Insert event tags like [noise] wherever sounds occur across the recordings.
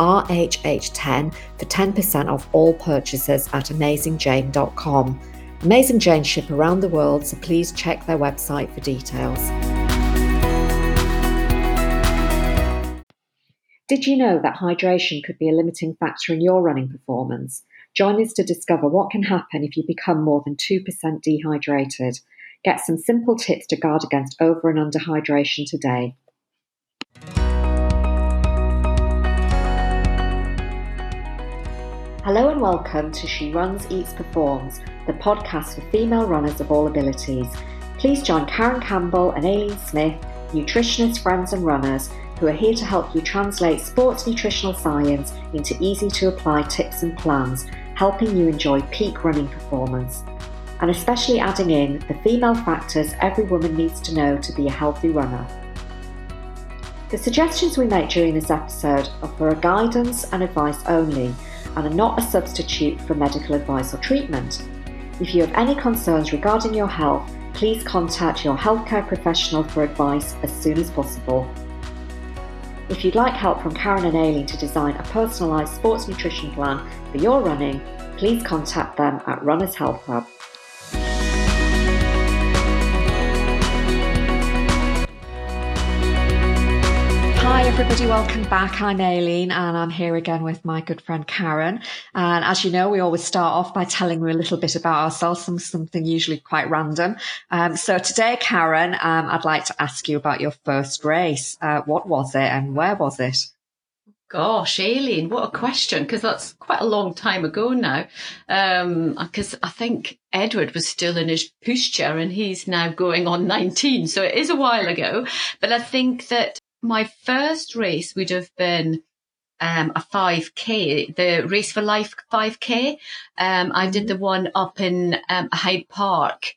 RHH10 for 10% off all purchases at AmazingJane.com. Amazing Jane ship around the world, so please check their website for details. Did you know that hydration could be a limiting factor in your running performance? Join us to discover what can happen if you become more than 2% dehydrated. Get some simple tips to guard against over and under hydration today. Hello and welcome to She Runs, Eats, Performs, the podcast for female runners of all abilities. Please join Karen Campbell and Aileen Smith, nutritionists, friends, and runners, who are here to help you translate sports nutritional science into easy to apply tips and plans, helping you enjoy peak running performance. And especially adding in the female factors every woman needs to know to be a healthy runner. The suggestions we make during this episode are for guidance and advice only and are not a substitute for medical advice or treatment. If you have any concerns regarding your health, please contact your healthcare professional for advice as soon as possible. If you'd like help from Karen and Aileen to design a personalised sports nutrition plan for your running, please contact them at Runners Health Hub. Everybody. Welcome back. I'm Aileen and I'm here again with my good friend Karen. And as you know, we always start off by telling you a little bit about ourselves, some, something usually quite random. Um, so today, Karen, um, I'd like to ask you about your first race. Uh, what was it and where was it? Gosh, Aileen, what a question, because that's quite a long time ago now. Because um, I think Edward was still in his pushchair and he's now going on 19. So it is a while ago. But I think that my first race would have been um, a 5k, the Race for Life 5k. Um, I did the mm-hmm. one up in um, Hyde Park.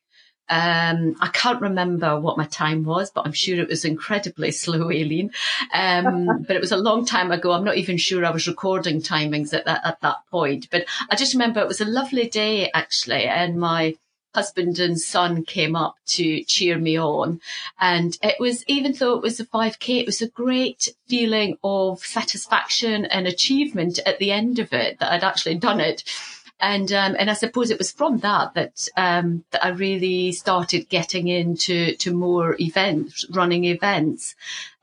Um, I can't remember what my time was, but I'm sure it was incredibly [laughs] slow, Aileen. Um, [laughs] but it was a long time ago. I'm not even sure I was recording timings at that, at that point, but I just remember it was a lovely day actually. And my husband and son came up to cheer me on. And it was, even though it was a 5K, it was a great feeling of satisfaction and achievement at the end of it that I'd actually done it. And, um, and I suppose it was from that that, um, that I really started getting into, to more events, running events.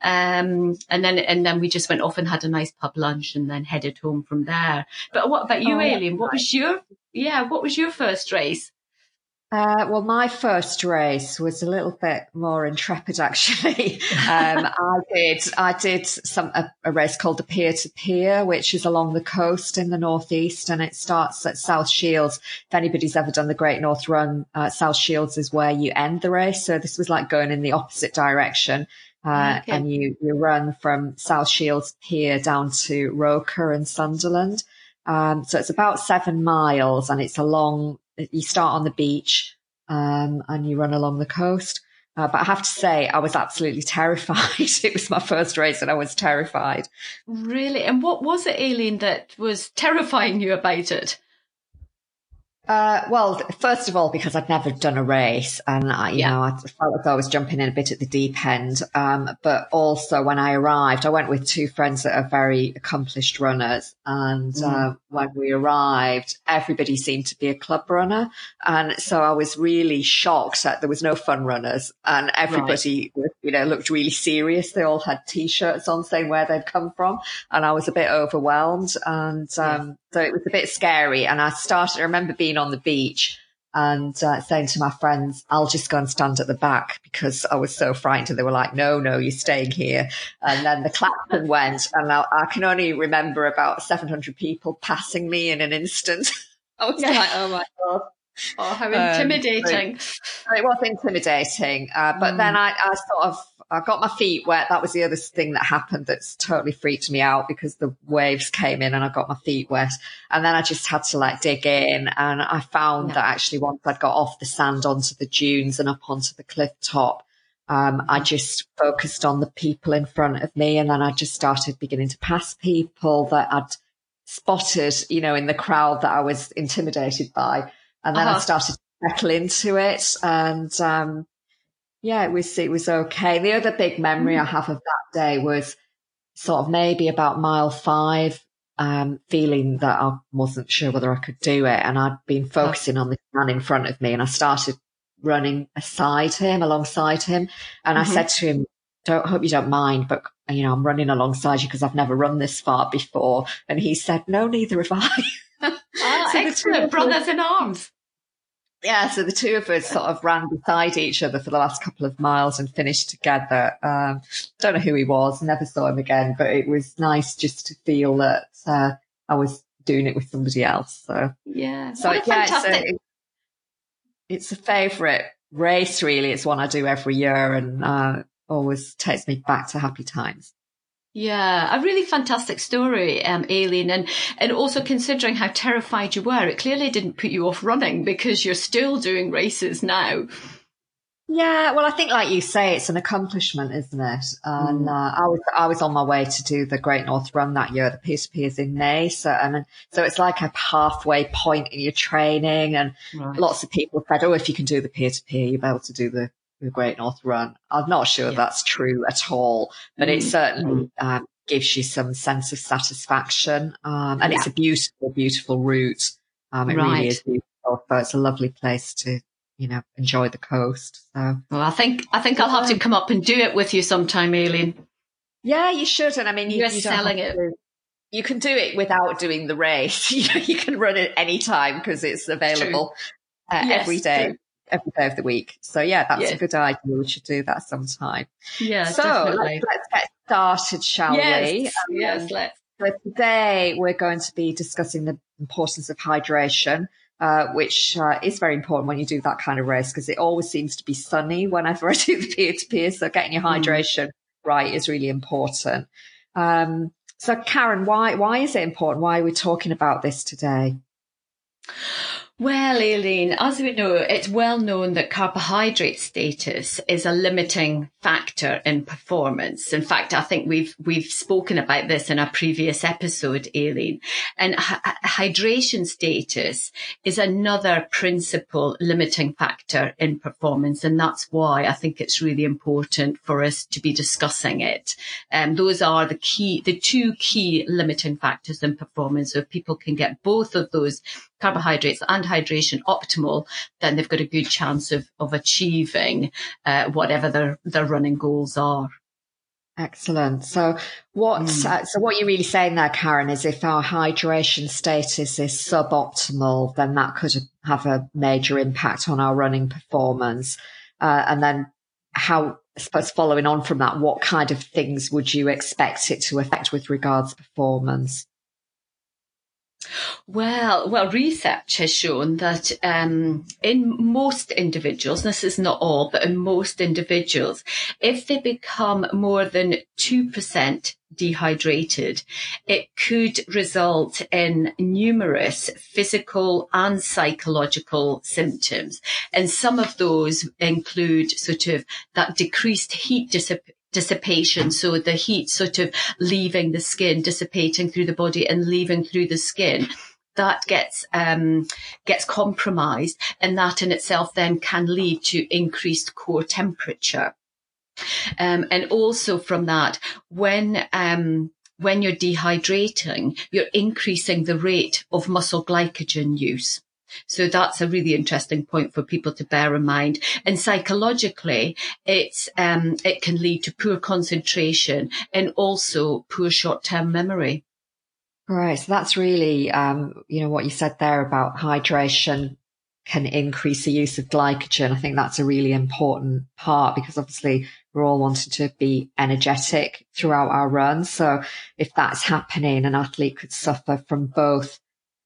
Um, and then, and then we just went off and had a nice pub lunch and then headed home from there. But what about you, oh, Aileen? What was your, yeah, what was your first race? Uh, well, my first race was a little bit more intrepid, [laughs] actually. um, I did I did some a, a race called the Pier to Pier, which is along the coast in the northeast, and it starts at South Shields. If anybody's ever done the Great North Run, uh, South Shields is where you end the race. So this was like going in the opposite direction. Uh, okay. and you, you run from South Shields Pier down to Roker and Sunderland. Um, so it's about seven miles and it's a long you start on the beach um, and you run along the coast. Uh, but I have to say, I was absolutely [laughs] terrified. it was my first race and I was terrified. Really? And what was it, Aileen, that was terrifying you about it? Uh, well, first of all, because I'd never done a race and I, you yeah. know, I felt like I was jumping in a bit at the deep end. Um, but also when I arrived, I went with two friends that are very accomplished runners. And, mm. uh, when we arrived, everybody seemed to be a club runner. And so I was really shocked that there was no fun runners and everybody, right. you know, looked really serious. They all had t-shirts on saying where they'd come from. And I was a bit overwhelmed. And, um, yeah. So it was a bit scary. And I started, I remember being on the beach and uh, saying to my friends, I'll just go and stand at the back because I was so frightened. And they were like, no, no, you're staying here. And then the klaxon went and I, I, can only remember about 700 people passing me in an instant. [laughs] I was yeah. like, oh my God. Oh, how intimidating. Um, it was intimidating. Uh, but mm. then I, I, sort of I got my feet wet. That was the other thing that happened that's totally freaked me out because the waves came in and I got my feet wet. And then I just had to like dig in. And I found yeah. that actually once I'd got off the sand onto the dunes and up onto the cliff top, um, I mm-hmm. just focused on the people in front of me. And then I just started beginning to pass people that I'd spotted, you know, in the crowd that I was intimidated by. And then uh-huh. I started to settle into it. And, um, yeah, it was, it was okay. The other big memory I mm. have of that day was sort of maybe about mile five, um, feeling that I wasn't sure whether I could do it. And I'd been focusing on the man in front of me and I started running aside him, alongside him. And mm-hmm. I said to him, don't hope you don't mind, but you know, I'm running alongside you because I've never run this far before. And he said, no, neither have I. [laughs] Ah, so excellent. Brothers in arms yeah, so the two of us sort of ran beside each other for the last couple of miles and finished together. Um, don't know who he was, never saw him again, but it was nice just to feel that uh, I was doing it with somebody else. So yeah, so yeah, fantastic. it's a, it's a favourite race. Really, it's one I do every year, and uh, always takes me back to happy times. Yeah, a really fantastic story, um, Aileen, and and also considering how terrified you were, it clearly didn't put you off running because you're still doing races now. Yeah, well, I think, like you say, it's an accomplishment, isn't it? And mm. uh, I was I was on my way to do the Great North Run that year. The PSP is in May, so I mean, so it's like a halfway point in your training. And right. lots of people said, "Oh, if you can do the Pier to Pier, you'll be able to do the the Great North Run. I'm not sure yeah. that's true at all, but mm. it certainly mm. um, gives you some sense of satisfaction. Um, and yeah. it's a beautiful, beautiful route. Um, it right. really is beautiful, but it's a lovely place to, you know, enjoy the coast. So, well, I think, I think I'll have to come up and do it with you sometime, Aileen. Yeah, you should. And I mean, you, are selling it. To, you can do it without doing the race. [laughs] you, you can run it anytime because it's available uh, yes, every day. True every day of the week. So yeah, that's a good idea. We should do that sometime. Yeah. So let's, let's, get started, shall yes. we? Um, yes, let's. So today we're going to be discussing the importance of hydration. Uh, which uh, is very important when you do that kind of race because it always seems to be sunny whenever [laughs] I do the Pier to Pier. So getting your mm. hydration mm. right is really important. Um, so Karen, why why is it important? Why are we talking about this today? Well, Aileen, as we know, it's well known that carbohydrate status is a limiting factor in performance. In fact, I think we've we've spoken about this in a previous episode, Aileen. And h- hydration status is another principal limiting factor in performance, and that's why I think it's really important for us to be discussing it. Um, those are the key, the two key limiting factors in performance. So if people can get both of those carbohydrates and hydration optimal, then they've got a good chance of, of achieving uh, whatever their, their running goals are. Excellent. So what, mm. uh, so what you're really saying there, Karen, is if our hydration status is suboptimal, then that could have a major impact on our running performance. Uh, and then how, I suppose following on from that, what kind of things would you expect it to affect with regards to performance? Well, well, research has shown that um, in most individuals, this is not all, but in most individuals, if they become more than 2% dehydrated, it could result in numerous physical and psychological symptoms. And some of those include sort of that decreased heat dissipation dissipation. So the heat sort of leaving the skin, dissipating through the body and leaving through the skin. That gets um, gets compromised, and that in itself then can lead to increased core temperature. Um, and also from that, when um, when you're dehydrating, you're increasing the rate of muscle glycogen use. So that's a really interesting point for people to bear in mind. And psychologically, it's, um, it can lead to poor concentration and also poor short-term memory. Right. So that's really, um, you know, what you said there about hydration can increase the use of glycogen. I think that's a really important part because obviously we're all wanting to be energetic throughout our run. So if that's happening, an athlete could suffer from both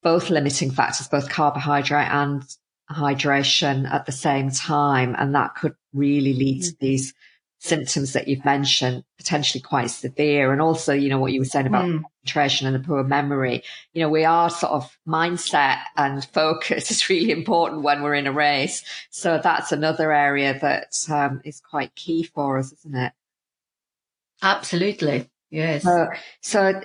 both limiting factors, both carbohydrate and hydration at the same time. And that could really lead to mm-hmm. these symptoms that you've mentioned potentially quite severe. And also, you know, what you were saying about mm. concentration and the poor memory. You know, we are sort of mindset and [laughs] focus is really important when we're in a race. So that's another area that um, is quite key for us, isn't it? Absolutely. Yes. So, so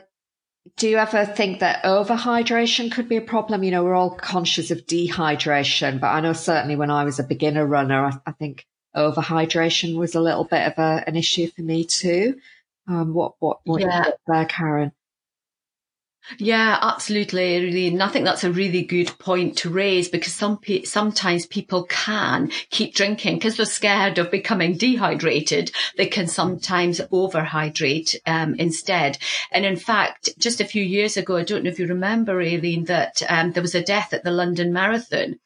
do you ever think that overhydration could be a problem? You know, we're all conscious of dehydration, but I know certainly when I was a beginner runner, I, I think overhydration was a little bit of a, an issue for me too. Um, what, what, what yeah. there, Karen? Yeah, absolutely. Really, and I think that's a really good point to raise because some pe- sometimes people can keep drinking because they're scared of becoming dehydrated. They can sometimes overhydrate um, instead. And in fact, just a few years ago, I don't know if you remember, Aileen, that um, there was a death at the London Marathon.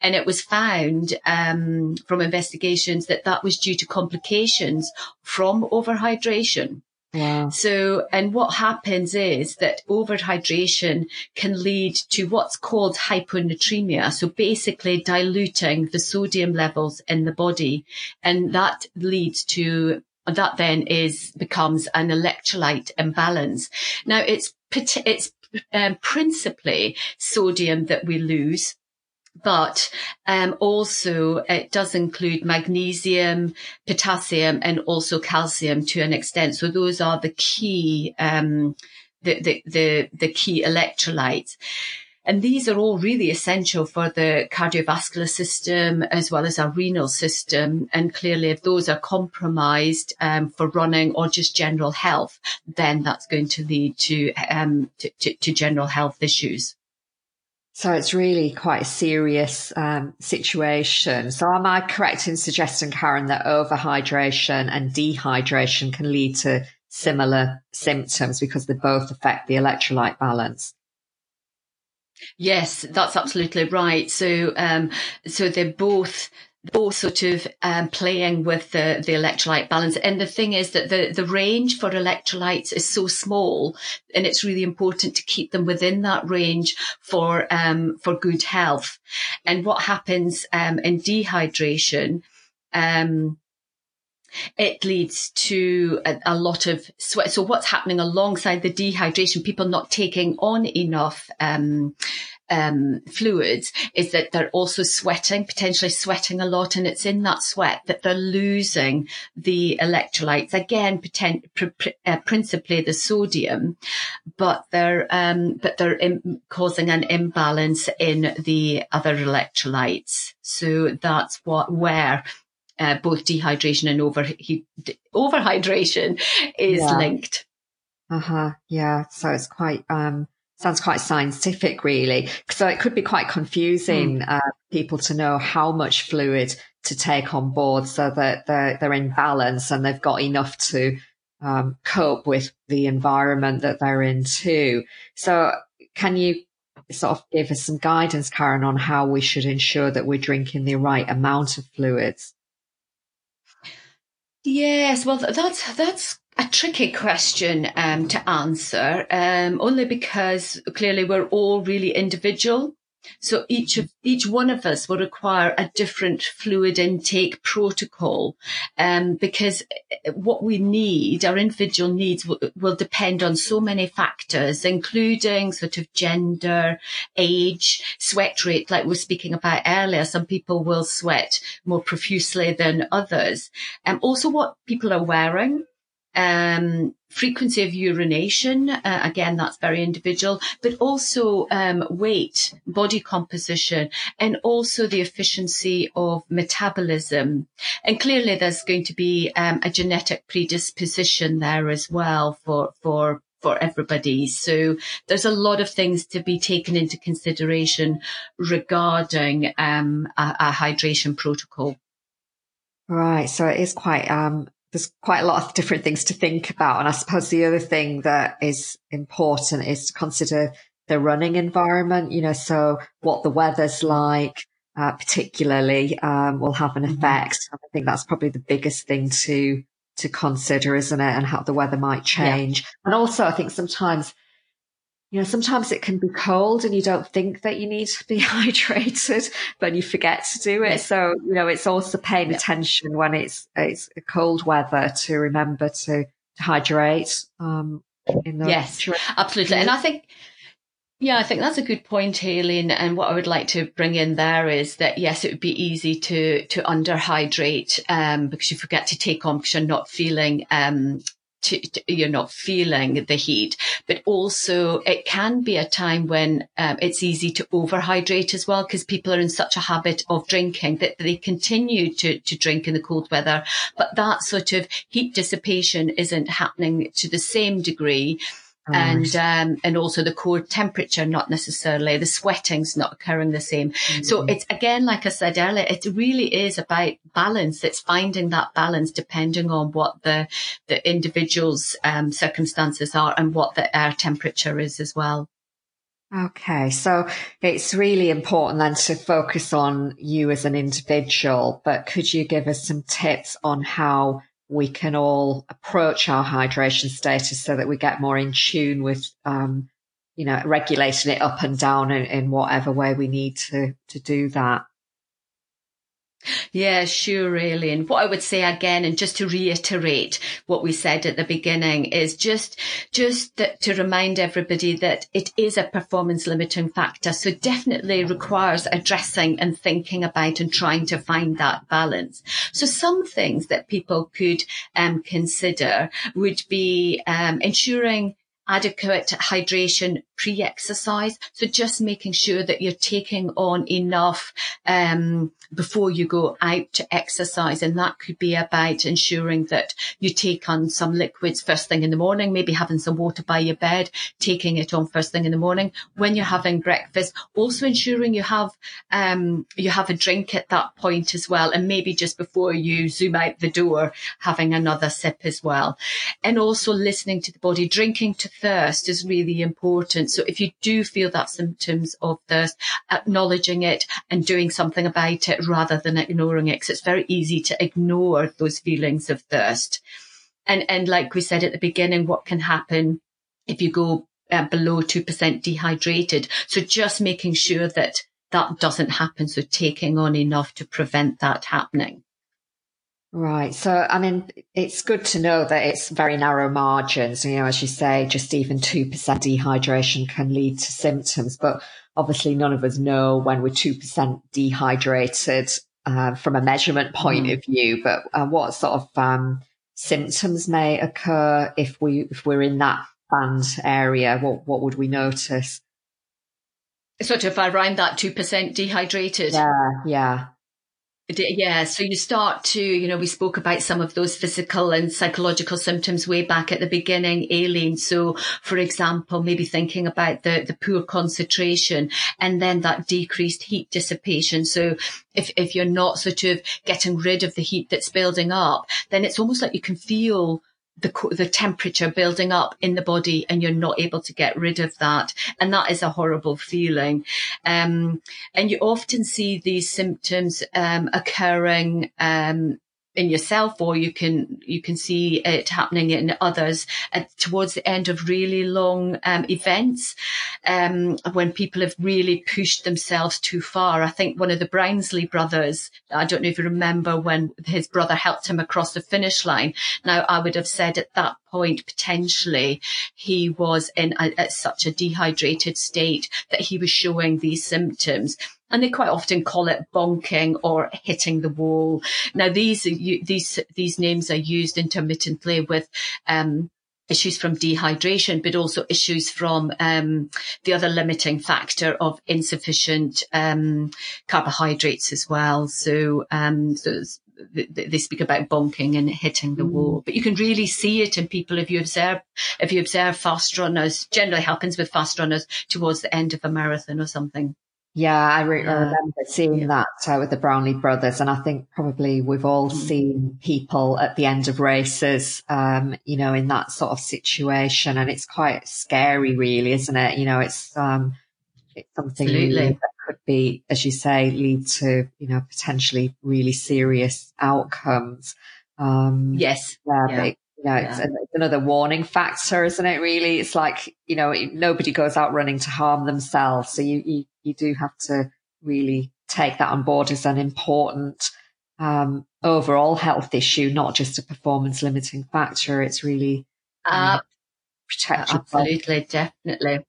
And it was found um, from investigations that that was due to complications from overhydration. Wow. So, and what happens is that overhydration can lead to what's called hyponatremia. So basically diluting the sodium levels in the body. And that leads to that then is becomes an electrolyte imbalance. Now it's it's um, principally sodium that we lose but um, also it does include magnesium, potassium, and also calcium to an extent. So those are the key, um, the, the, the, the key electrolytes. And these are all really essential for the cardiovascular system as well as our renal system. And clearly, if those are compromised um, for running or just general health, then that's going to lead to, um, to, to, to general health issues. So it's really quite a serious um, situation. So am I correct in suggesting, Karen, that overhydration and dehydration can lead to similar symptoms because they both affect the electrolyte balance? Yes, that's absolutely right. So, um, so they're both both sort of um, playing with the, the electrolyte balance. And the thing is that the, the range for electrolytes is so small and it's really important to keep them within that range for, um, for good health. And what happens, um, in dehydration, um, it leads to a, a, lot of sweat. So what's happening alongside the dehydration, people not taking on enough, um, um, fluids is that they're also sweating, potentially sweating a lot. And it's in that sweat that they're losing the electrolytes. Again, potent, pr- pr- uh, principally the sodium, but they're, um, but they're Im- causing an imbalance in the other electrolytes. So that's what, where uh, both dehydration and over, he, overhydration is yeah. linked. Uh huh. Yeah. So it's quite, um, sounds quite scientific, really. So it could be quite confusing mm. uh, people to know how much fluid to take on board so that they're, they're in balance and they've got enough to um, cope with the environment that they're in too. So can you sort of give us some guidance, Karen, on how we should ensure that we're drinking the right amount of fluids? Yes, well, that's that's a tricky question um, to answer, um, only because clearly we're all really individual. So each of each one of us will require a different fluid intake protocol, um, because what we need, our individual needs, will, will depend on so many factors, including sort of gender, age, sweat rate, like we were speaking about earlier. Some people will sweat more profusely than others, and um, also what people are wearing um, frequency of urination, uh, again, that's very individual, but also um, weight, body composition, and also the efficiency of metabolism. And clearly, there's going to be um, a genetic predisposition there as well for for for everybody. So there's a lot of things to be taken into consideration regarding um, a, a hydration protocol. Right. So it is quite um, there's quite a lot of different things to think about. And I suppose the other thing that is important is to consider the running environment, you know, so what the weather's like, uh, particularly, um, will have an mm-hmm. effect. I think that's probably the biggest thing to, to consider, isn't it? And how the weather might change. Yeah. And also I think sometimes, you know, sometimes it can be cold and you don't think that you need to be [laughs] hydrated, but you forget to do it. So, you know, it's also paying yeah. attention when it's, it's cold weather to remember to, to hydrate. Um, yes, absolutely. And I think, yeah, I think that's a good point, Aileen. And what I would like to bring in there is that yes, it would be easy to to underhydrate um, because you forget to take on because you're not feeling um, to, to, you're not feeling the heat, but also it can be a time when um, it's easy to overhydrate as well because people are in such a habit of drinking that they continue to, to drink in the cold weather. But that sort of heat dissipation isn't happening to the same degree and um, and also the core temperature not necessarily the sweating's not occurring the same. Mm-hmm. so it's again like i said earlier it really is about balance. It's finding that balance depending on what the the individual's um, circumstances are and what the air temperature is as well. Okay, so it's really important then to focus on you as an individual, but could you give us some tips on how we can all approach our hydration status so that we get more in tune with, um, you know, regulating it up and down in, in whatever way we need to, to do that. Yeah, sure. And what I would say again, and just to reiterate what we said at the beginning is just, just that to remind everybody that it is a performance limiting factor. So definitely requires addressing and thinking about and trying to find that balance. So some things that people could um, consider would be um, ensuring adequate hydration pre-exercise. So just making sure that you're taking on enough um, before you go out to exercise. And that could be about ensuring that you take on some liquids first thing in the morning, maybe having some water by your bed, taking it on first thing in the morning. When you're having breakfast, also ensuring you have, um, you have a drink at that point as well. And maybe just before you zoom out the door, having another sip as well. And also listening to the body. Drinking to thirst is really important. So if you do feel that symptoms of thirst, acknowledging it and doing something about it rather than ignoring it. Cause it's very easy to ignore those feelings of thirst. And, and like we said at the beginning, what can happen if you go uh, below 2% dehydrated? So just making sure that that doesn't happen. So taking on enough to prevent that happening. Right. So, I mean, it's good to know that it's very narrow margins. You know, as you say, just even 2% dehydration can lead to symptoms, but obviously none of us know when we're 2% dehydrated uh, from a measurement point mm. of view, but uh, what sort of um, symptoms may occur if we, if we're in that band area? What, what would we notice? Sort of around that 2% dehydrated. Yeah. Yeah. Yeah, so you start to, you know, we spoke about some of those physical and psychological symptoms way back at the beginning, Aileen. So, for example, maybe thinking about the, the poor concentration and then that decreased heat dissipation. So if, if you're not sort of getting rid of the heat that's building up, then it's almost like you can feel the, the temperature building up in the body and you're not able to get rid of that. And that is a horrible feeling. Um, and you often see these symptoms, um, occurring, um, in yourself or you can you can see it happening in others. Towards the end of really long um, events um, when people have really pushed themselves too far i think one of the Brownlee brothers i don't know if you remember when his brother helped him across the finish line. Now i would have said at that point potentially he was in a, such a dehydrated state that he was showing these symptoms and they quite often call it bonking or hitting the wall. Now these these these names are used intermittently with um, issues from dehydration, but also issues from um, the other limiting factor of insufficient um, carbohydrates as well. So, um, so they speak about bonking and hitting the mm. wall, but you can really see it in people if you observe if you observe fast runners. Generally happens with fast runners towards the end of a marathon or something. Yeah, I, re- I remember seeing yeah. that uh, with the Brownlee brothers, and I think probably we've all mm. seen people at the end of races, um, you know, in that sort of situation, and it's quite scary, really, isn't it? You know, it's um, it's something really that could be, as you say, lead to you know potentially really serious outcomes. Um, yes, yeah, yeah. You know, it's, it's, another warning factor, isn't it? Really, it's like you know, nobody goes out running to harm themselves, so you you, you do have to really take that on board as an important um, overall health issue, not just a performance limiting factor. It's really uh, Absolutely, definitely.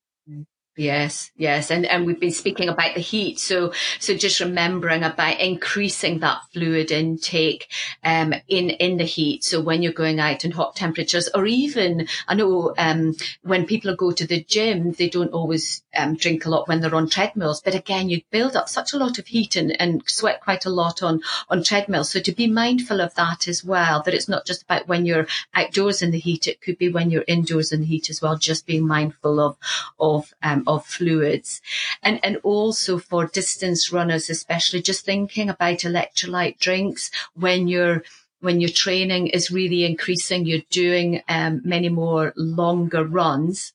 Yes, yes. And, and we've been speaking about the heat. So, so just remembering about increasing that fluid intake, um, in, in the heat. So when you're going out in hot temperatures or even, I know, um, when people go to the gym, they don't always, um, drink a lot when they're on treadmills. But again, you build up such a lot of heat and, and sweat quite a lot on, on treadmills. So to be mindful of that as well, that it's not just about when you're outdoors in the heat. It could be when you're indoors in the heat as well. Just being mindful of, of, um, of fluids. And, and also for distance runners, especially just thinking about electrolyte drinks when you're when your training is really increasing, you're doing um, many more longer runs.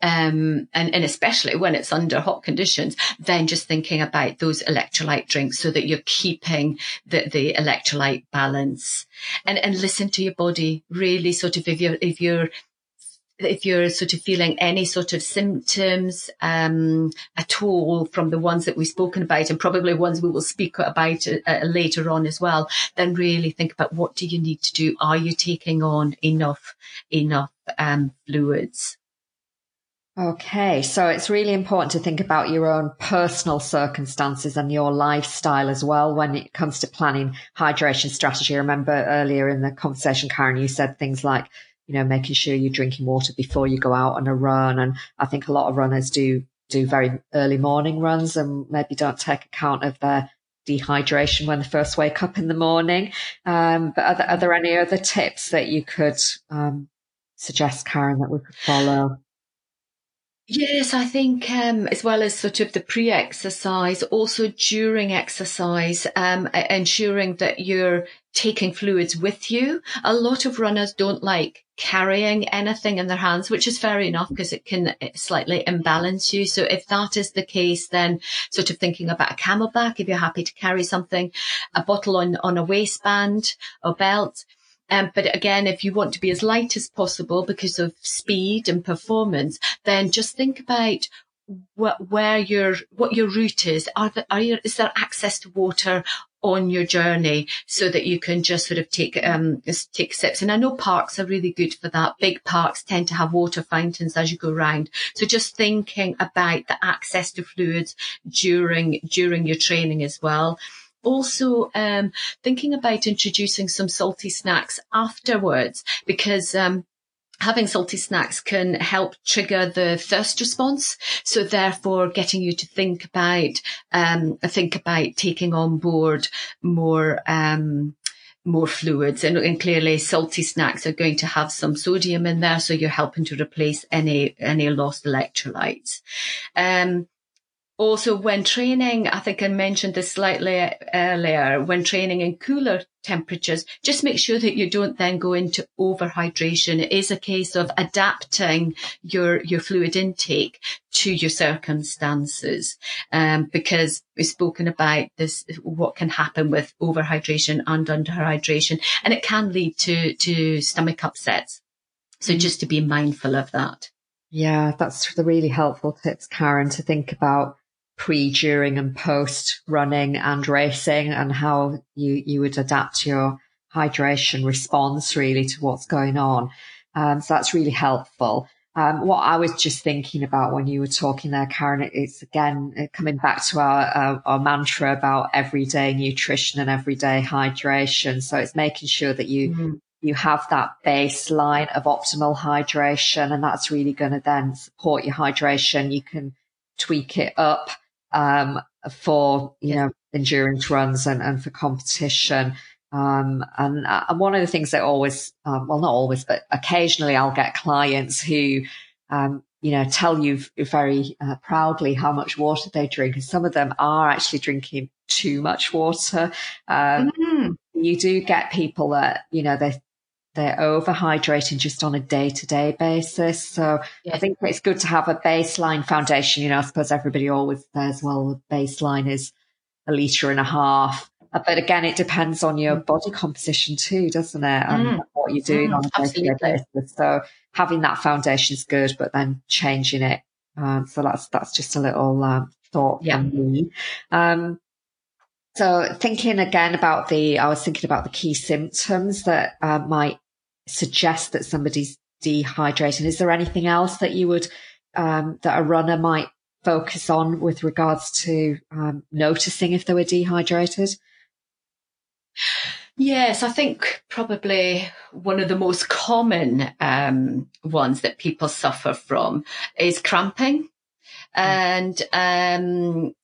Um, and, and especially when it's under hot conditions, then just thinking about those electrolyte drinks so that you're keeping the, the electrolyte balance and, and listen to your body really sort of if you're, if you're if you're sort of feeling any sort of symptoms um, at all from the ones that we've spoken about, and probably ones we will speak about uh, uh, later on as well, then really think about what do you need to do? Are you taking on enough enough um, fluids? Okay, so it's really important to think about your own personal circumstances and your lifestyle as well when it comes to planning hydration strategy. I remember earlier in the conversation, Karen, you said things like you know, making sure you're drinking water before you go out on a run. And I think a lot of runners do do very early morning runs and maybe don't take account of their dehydration when they first wake up in the morning. Um, but are there, are there, any other tips that you could um, suggest, Karen, that we could follow? Yes, I think um, as well as sort of the pre-exercise, also during exercise, um, ensuring that you're taking fluids with you. A lot of runners don't like carrying anything in their hands, which is fair enough because it can slightly imbalance you. So if that is the case, then sort of thinking about a CamelBak, if you're happy to carry something, a bottle on, on a waistband or belt. Um, but again, if you want to be as light as possible because of speed and performance, then just think about what, where your, what your route is. Are there, are you, is there access to water? on your journey so that you can just sort of take um take sips. And I know parks are really good for that. Big parks tend to have water fountains as you go around. So just thinking about the access to fluids during during your training as well also um, thinking about introducing some salty snacks afterwards because um, having salty snacks can help trigger the thirst response. So therefore getting you to think about, um, think about taking on board more, um, more fluids and, and, clearly salty snacks are going to have some sodium in there. So you're helping to replace any, any lost electrolytes. Um, also when training, I think I mentioned this slightly earlier, when training in cooler temperatures, just make sure that you don't then go into overhydration. It is a case of adapting your, your fluid intake to your circumstances. Um, because we've spoken about this, what can happen with overhydration and underhydration, and it can lead to, to stomach upsets. So just to be mindful of that. Yeah, that's the really helpful tips, Karen, to think about pre, during and post running and racing and how you, you would adapt your hydration response really to what's going on. Um, so that's really helpful. Um, what I was just thinking about when you were talking there, Karen, it's again uh, coming back to our, uh, our mantra about everyday nutrition and everyday hydration. So it's making sure that you mm-hmm. you have that baseline of optimal hydration, and that's really going to then support your hydration. You can tweak it up um, for, you know, endurance runs and, and for competition. Um, and, uh, and one of the things that always, um, well, not always, but occasionally I'll get clients who, um, you know, tell you very uh, proudly how much water they drink. And some of them are actually drinking too much water. Um, mm-hmm. You do get people that, you know, they they're overhydrating just on a day to day basis. So I think it's good to have a baseline foundation. You know, I suppose everybody always says, well, the baseline is a litre and a half. Uh, but again, it depends on your body composition too, doesn't it? And mm. what you're doing mm, on a day basis. So having that foundation is good, but then changing it. Um, so that's, that's just a little, um, thought yeah. from me. Um, so thinking again about the, I was thinking about the key symptoms that uh, might suggest that somebody's dehydrating. Is there anything else that you would, um, that a runner might focus on with regards to um, noticing if they were dehydrated? Yes, I think probably one of the most common um, ones that people suffer from is cramping. And um,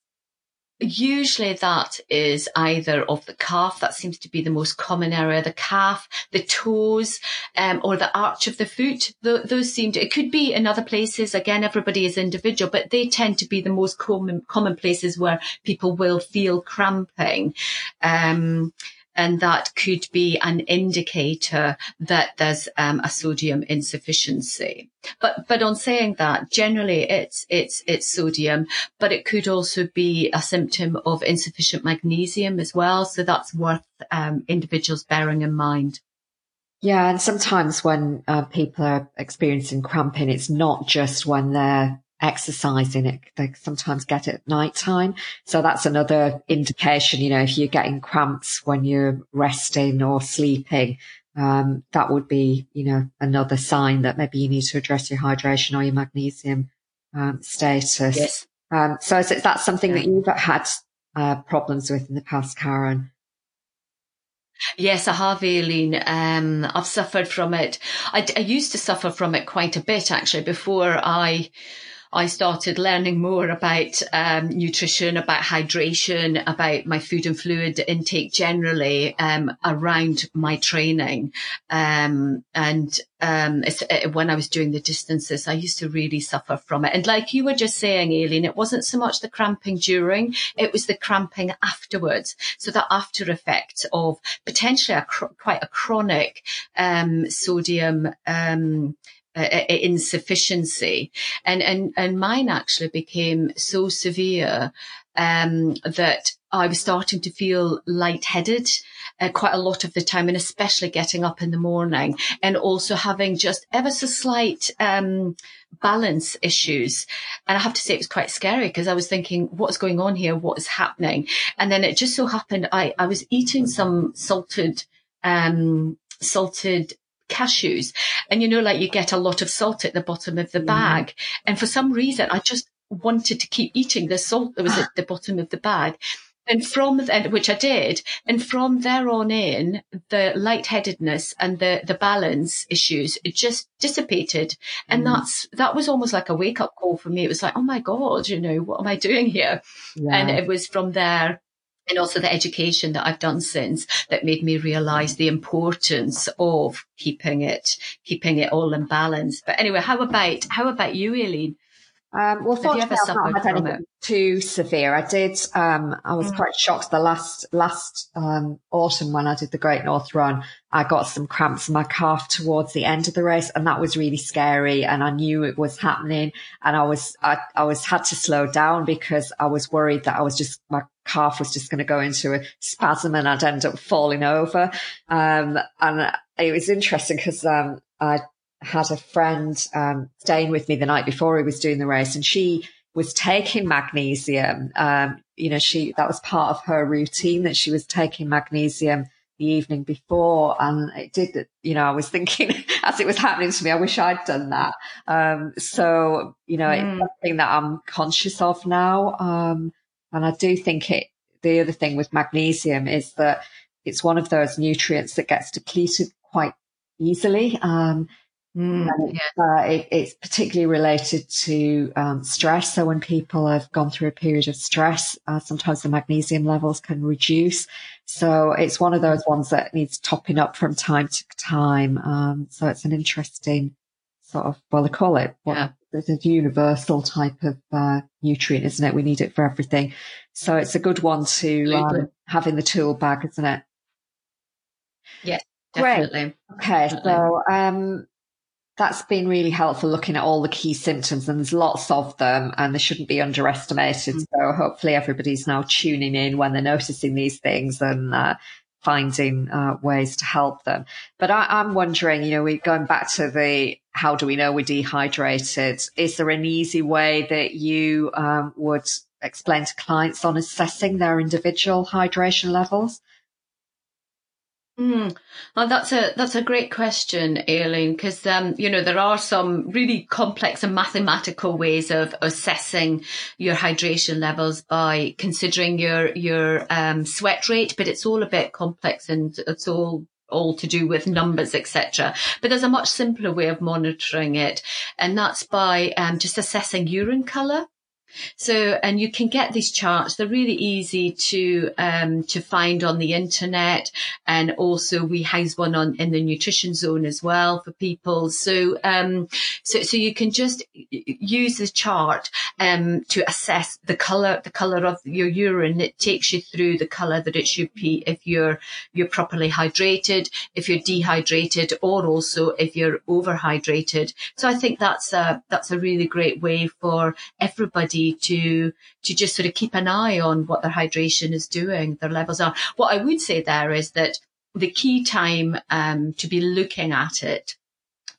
Usually that is either of the calf. That seems to be the most common area. The calf, the toes, um, or the arch of the foot. Th- those seem to, it could be in other places. Again, everybody is individual, but they tend to be the most common, common places where people will feel cramping. Um, and that could be an indicator that there's um, a sodium insufficiency. But but on saying that, generally it's it's it's sodium, but it could also be a symptom of insufficient magnesium as well. So that's worth um, individuals bearing in mind. Yeah, and sometimes when uh, people are experiencing cramping, it's not just when they're exercising it they sometimes get it at night time so that's another indication you know if you're getting cramps when you're resting or sleeping um, that would be you know another sign that maybe you need to address your hydration or your magnesium um, status yes. um, so is that something that you've had uh, problems with in the past karen Yes, I have, Aileen. Um, I've suffered from it. I, I used to suffer from it quite a bit, actually, before I I started learning more about um, nutrition, about hydration, about my food and fluid intake generally um, around my training. Um, and um, uh, when I was doing the distances, I used to really suffer from it. And like you were just saying, Aileen, it wasn't so much the cramping during, it was the cramping afterwards. So the after effect of potentially a cr- quite a chronic um, sodium um, uh, insufficiency. And, and, and mine actually became so severe, um, that I was starting to feel lightheaded uh, quite a lot of the time, and especially getting up in the morning, and also having just ever so slight um, balance issues. And I have to say, it was quite scary because I was thinking, what's going on here? What is happening? And then it just so happened I I was eating some salted um, salted cashews. And you know, like you get a lot of salt at the bottom of the mm. bag. Mm. And for some reason, I just wanted to keep eating the salt that was at [gasps] the bottom of the bag. And from then, which I did, and from there on in, the lightheadedness and the, the balance issues it just dissipated. And mm. that's, that was almost like a wake up call for me. It was like, oh my God, you know, what am I doing here? Yeah. And it was from there and also the education that I've done since that made me realize the importance of keeping it, keeping it all in balance. But anyway, how about, how about you, Aileen? Um, well, fortunately, I've not had anything too severe. I did. Um, I was mm. quite shocked the last last um, autumn when I did the Great North Run. I got some cramps in my calf towards the end of the race, and that was really scary. And I knew it was happening, and I was I, I was had to slow down because I was worried that I was just my calf was just going to go into a spasm and I'd end up falling over. Um, and it was interesting because um, I had a friend um, staying with me the night before he was doing the race, and she was taking magnesium. Um, you know, she that was part of her routine that she was taking magnesium the evening before, and it did. You know, I was thinking [laughs] as it was happening to me, I wish I'd done that. Um, so you know, mm. it's something that I'm conscious of now, um, and I do think it. The other thing with magnesium is that it's one of those nutrients that gets depleted quite easily. Um, Mm, yeah. uh, it, it's particularly related to um, stress. So when people have gone through a period of stress, uh, sometimes the magnesium levels can reduce. So it's one of those ones that needs topping up from time to time. Um, so it's an interesting sort of, well, they call it what, yeah. It's a universal type of uh, nutrient, isn't it? We need it for everything. So it's a good one to um, have in the tool bag, isn't it? Yeah. Definitely. Great. Okay. Definitely. So, um, that's been really helpful looking at all the key symptoms and there's lots of them and they shouldn't be underestimated. Mm-hmm. So hopefully everybody's now tuning in when they're noticing these things and uh, finding uh, ways to help them. But I, am wondering, you know, we're going back to the how do we know we're dehydrated? Is there an easy way that you um, would explain to clients on assessing their individual hydration levels? Mm. Oh, that's a that's a great question, Aileen, because um, you know there are some really complex and mathematical ways of assessing your hydration levels by considering your your um, sweat rate, but it's all a bit complex and it's all all to do with numbers, etc. But there's a much simpler way of monitoring it, and that's by um, just assessing urine color. So, and you can get these charts. They're really easy to um, to find on the internet, and also we house one on in the nutrition zone as well for people. So, um, so so you can just use the chart um, to assess the color the color of your urine. It takes you through the color that it should be if you're you're properly hydrated, if you're dehydrated, or also if you're overhydrated. So I think that's a that's a really great way for everybody to to just sort of keep an eye on what their hydration is doing, their levels are. What I would say there is that the key time um, to be looking at it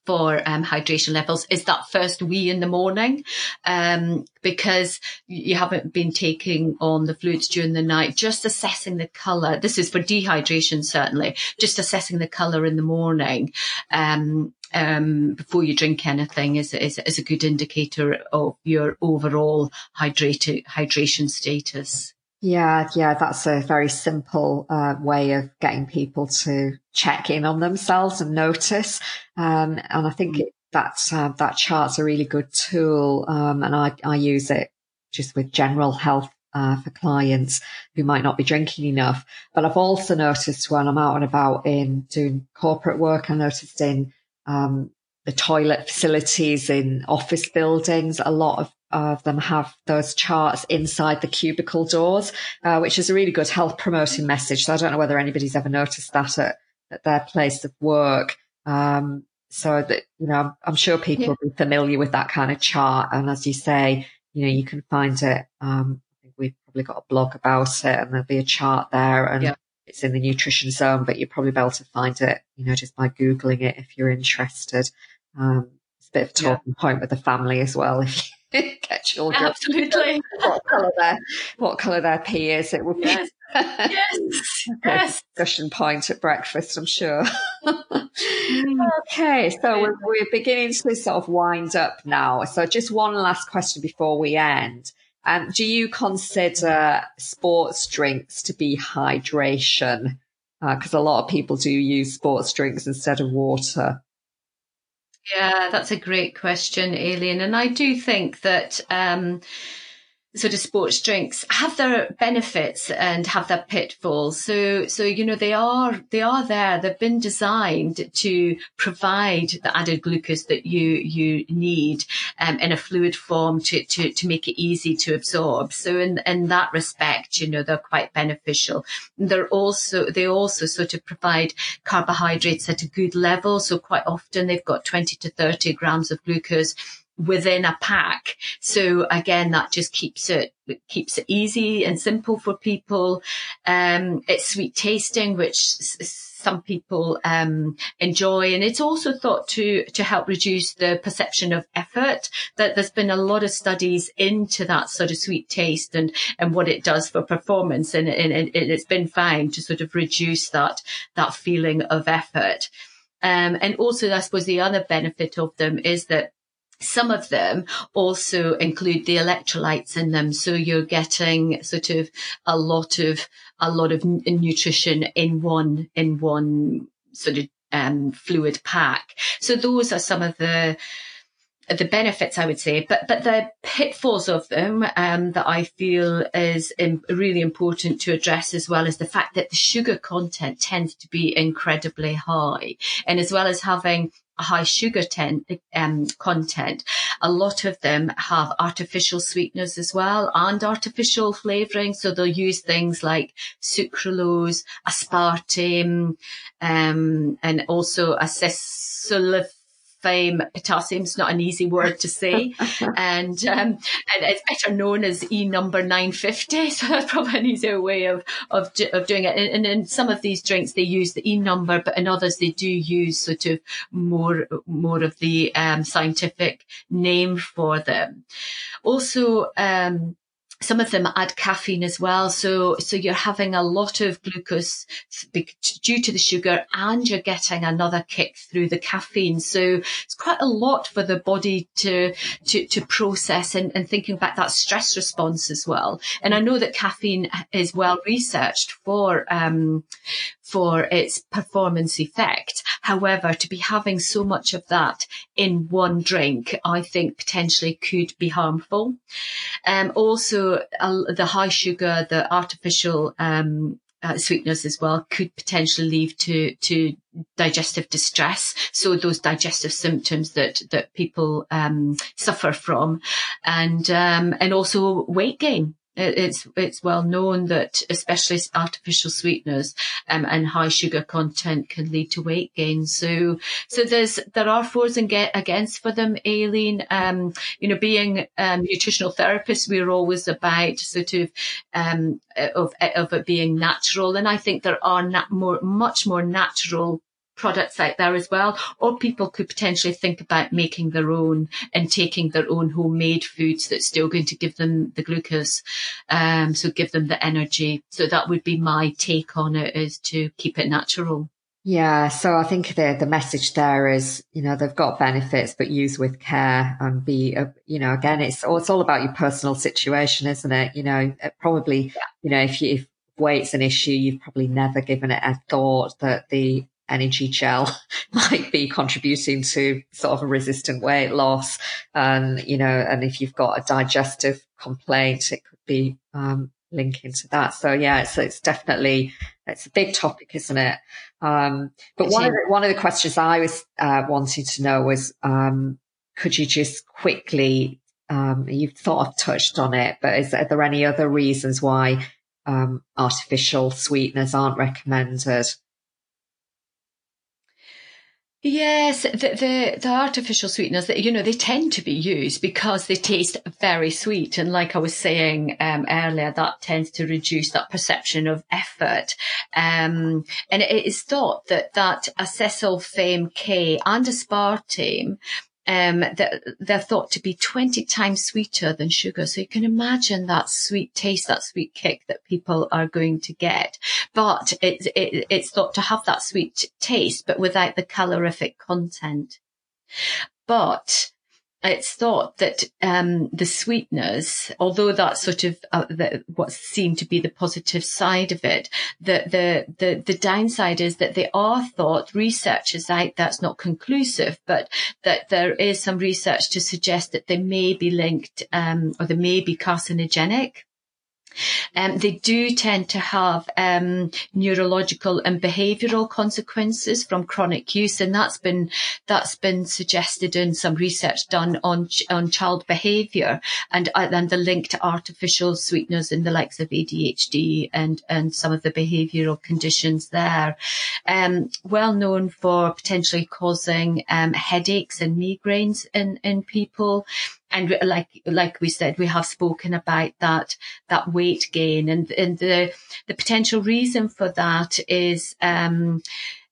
for um, hydration levels is that first wee in the morning um, because you haven't been taking on the fluids during the night. Just assessing the colour. This is for dehydration certainly. Just assessing the colour in the morning um, um, before you drink anything is, is, is a good indicator of your overall hydrated, hydration status. Yeah, yeah, that's a very simple uh, way of getting people to check in on themselves and notice. Um, and I think mm. it, that uh, that chart's a really good tool, um, and I, I use it just with general health uh, for clients who might not be drinking enough. But I've also noticed when I'm out and about in doing corporate work, I noticed in um, the toilet facilities in office buildings, a lot of of them have those charts inside the cubicle doors, uh, which is a really good health promoting message. So I don't know whether anybody's ever noticed that at, at their place of work. Um, so that, you know, I'm, sure people yeah. will be familiar with that kind of chart. And as you say, you know, you can find it. Um, I think we've probably got a blog about it and there'll be a chart there and yeah. It's in the nutrition zone, but you'll probably be able to find it, you know, just by Googling it if you're interested. Um, it's a bit of a talking yeah. point with the family as well. If you [laughs] get children, absolutely. [laughs] what colour their what colour their pee is? It would be yes, [laughs] yes, yes. discussion point at breakfast. I'm sure. mm. Okay, so we're, we're beginning to sort of wind up now. So just one last question before we end. Um, do you consider sports drinks to be hydration? Because uh, a lot of people do use sports drinks instead of water. Yeah, that's a great question, Aileen. And I do think that um, sort of sports drinks have their benefits and have their pitfalls. So, so, you know, they are, they are there. They've been designed to provide the added glucose that you, you need, um, in a fluid form to, to, to make it easy to absorb. So in, in that respect, you know, they're quite beneficial. They're also, they also sort of provide carbohydrates at a good level. So quite often they've got 20 to 30 grams of glucose within a pack. So again, that just keeps it, keeps it easy and simple for people. Um, it's sweet tasting, which some people um, enjoy, and it's also thought to to help reduce the perception of effort. That there's been a lot of studies into that sort of sweet taste and and what it does for performance, and, and, and it's been found to sort of reduce that that feeling of effort. Um, and also, I suppose the other benefit of them is that some of them also include the electrolytes in them. So you're getting sort of a lot of, a lot of nutrition in one, in one sort of, um, fluid pack. So those are some of the, the benefits, I would say, but but the pitfalls of them um, that I feel is really important to address as well is the fact that the sugar content tends to be incredibly high, and as well as having high sugar ten, um, content, a lot of them have artificial sweeteners as well and artificial flavouring. So they'll use things like sucralose, aspartame, um, and also a fame, is not an easy word to say, [laughs] and um, and it's better known as E number 950. [laughs] So that's probably an easier way of of, of doing it. And, and in some of these drinks, they use the E number, but in others, they do use sort of more more of the um, scientific name for them. Also. Um, some of them add caffeine as well. So, so you're having a lot of glucose due to the sugar and you're getting another kick through the caffeine. So it's quite a lot for the body to, to, to process and, and thinking about that stress response as well. And I know that caffeine is well researched for, um, for its performance effect. However, to be having so much of that in one drink, I think potentially could be harmful. Um, also, uh, the high sugar, the artificial um, uh, sweeteners as well could potentially lead to to digestive distress. So those digestive symptoms that that people um, suffer from, and um, and also weight gain it's it's well known that especially artificial sweeteners um, and high sugar content can lead to weight gain. So so there's there are fors and get against for them, Aileen. Um, you know, being um, nutritional therapists, we're always about sort of um, of of it being natural, and I think there are nat- more much more natural products out there as well, or people could potentially think about making their own and taking their own homemade foods that's still going to give them the glucose, um, so give them the energy. So that would be my take on it is to keep it natural. Yeah, so I think the the message there is, you know, they've got benefits, but use with care and be, uh, you know, again, it's all, it's all about your personal situation, isn't it? You know, probably, yeah. you know, if you, if weight's an issue, you've probably never given it a thought that the energy gel [laughs] might be contributing to sort of a resistant weight loss. And, you know, and if you've got a digestive complaint, it could be, um, linking to that. So yeah, it's, it's definitely, it's a big topic, isn't it? Um, but one of the, one of the questions I was, uh, wanting to know was, um, could you just quickly, um, you've sort of touched on it, but is, are there any other reasons why, um, artificial sweeteners aren't recommended? Yes, the, the, the artificial sweeteners that you know they tend to be used because they taste very sweet, and like I was saying um, earlier, that tends to reduce that perception of effort. Um, and it is thought that that acesulfame K and aspartame um, that they're thought to be 20 times sweeter than sugar. So you can imagine that sweet taste, that sweet kick that people are going to get. But it, it, it's thought to have that sweet taste, but without the calorific content. But it's thought that um, the sweetness, although that's sort of uh, the, what seemed to be the positive side of it, the, the the the downside is that they are thought research is out that's not conclusive, but that there is some research to suggest that they may be linked um, or they may be carcinogenic. Um, they do tend to have um, neurological and behavioural consequences from chronic use, and that's been that's been suggested in some research done on on child behaviour and uh, and the link to artificial sweeteners in the likes of ADHD and and some of the behavioural conditions there. Um, well known for potentially causing um, headaches and migraines in in people and like like we said, we have spoken about that that weight gain, and and the the potential reason for that is. Um,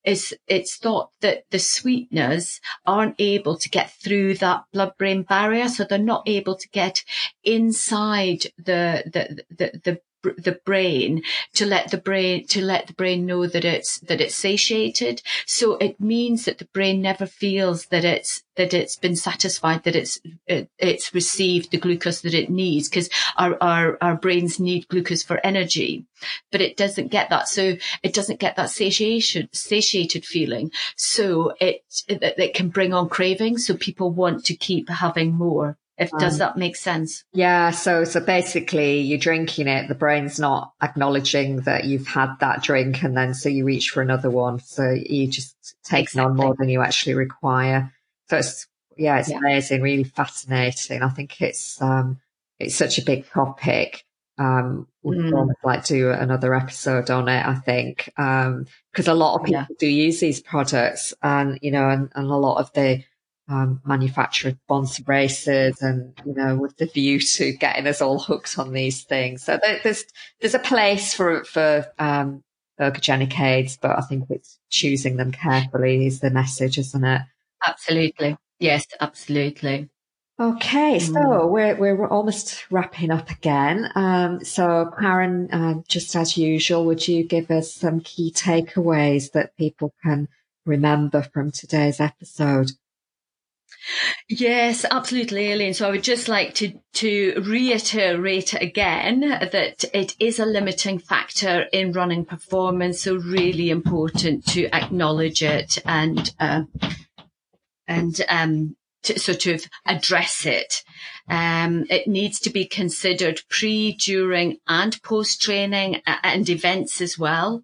is it's thought that the sweeteners aren't able to get through that blood brain barrier, so they're not able to get inside the the the, the the brain to let the brain to let the brain know that it's that it's satiated. So it means that the brain never feels that it's that it's been satisfied that it's it, it's received the glucose that it needs because our, our our brains need glucose for energy. But it doesn't get that so it doesn't get that satiation satiated feeling. So it it, it can bring on cravings so people want to keep having more if um, does that make sense? Yeah. So, so basically you're drinking it. The brain's not acknowledging that you've had that drink. And then so you reach for another one. So you just taking exactly. on more than you actually require. So it's, yeah, it's yeah. amazing, really fascinating. I think it's, um, it's such a big topic. Um, we'd mm. almost like to do another episode on it, I think. Um, cause a lot of people yeah. do use these products and, you know, and, and a lot of the, um, manufactured sponsored races and, you know, with the view to getting us all hooked on these things. So there's, there's a place for, for, um, ergogenic aids, but I think it's choosing them carefully is the message, isn't it? Absolutely. Yes, absolutely. Okay, so mm. we're we're almost wrapping up again. Um, so, Karen, uh, just as usual, would you give us some key takeaways that people can remember from today's episode? Yes, absolutely, Aileen. So I would just like to, to reiterate again that it is a limiting factor in running performance. So really important to acknowledge it and, uh, and, um, to sort of address it. Um, it needs to be considered pre, during and post training and events as well.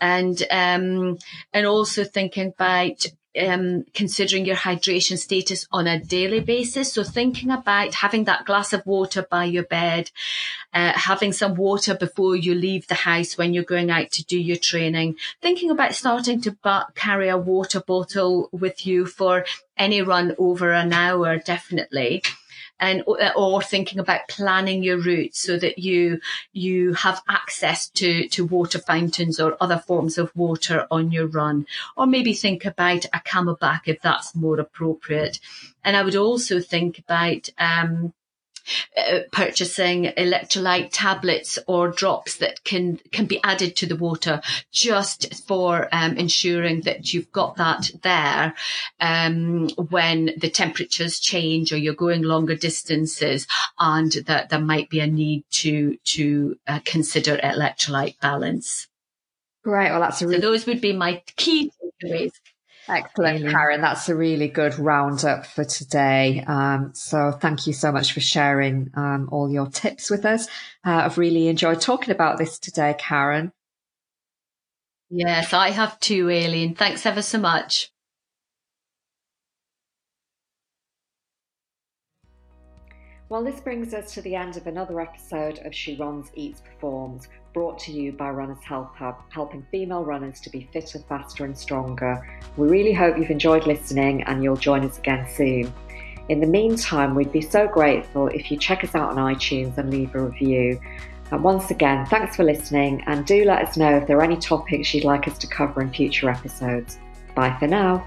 And, um, and also thinking about um, considering your hydration status on a daily basis. So thinking about having that glass of water by your bed, uh, having some water before you leave the house when you're going out to do your training, thinking about starting to carry a water bottle with you for any run over an hour, definitely and or thinking about planning your route so that you you have access to to water fountains or other forms of water on your run. Or maybe think about a CamelBak if that's more appropriate. And i would also think about um, uh, purchasing electrolyte tablets or drops that can can be added to the water just for um, ensuring that you've got that there um, when the temperatures change or you're going longer distances and that there might be a need to to uh, consider electrolyte balance. Great. Well, that's a really- so those would be my key takeaways. Excellent, Karen. That's a really good roundup for today. Um, so thank you so much for sharing um, all your tips with us. Uh, I've really enjoyed talking about this today, Karen. Yes, I have too, Aileen. Thanks ever so much. Well, this brings us to the end of another episode of She Runs, Eats, Performs, brought to you by Runners Health Hub, helping female runners to be fitter, faster, and stronger. We really hope you've enjoyed listening and you'll join us again soon. In the meantime, we'd be so grateful if you check us out on iTunes and leave a review. And once again, thanks for listening and do let us know if there are any topics you'd like us to cover in future episodes. Bye for now.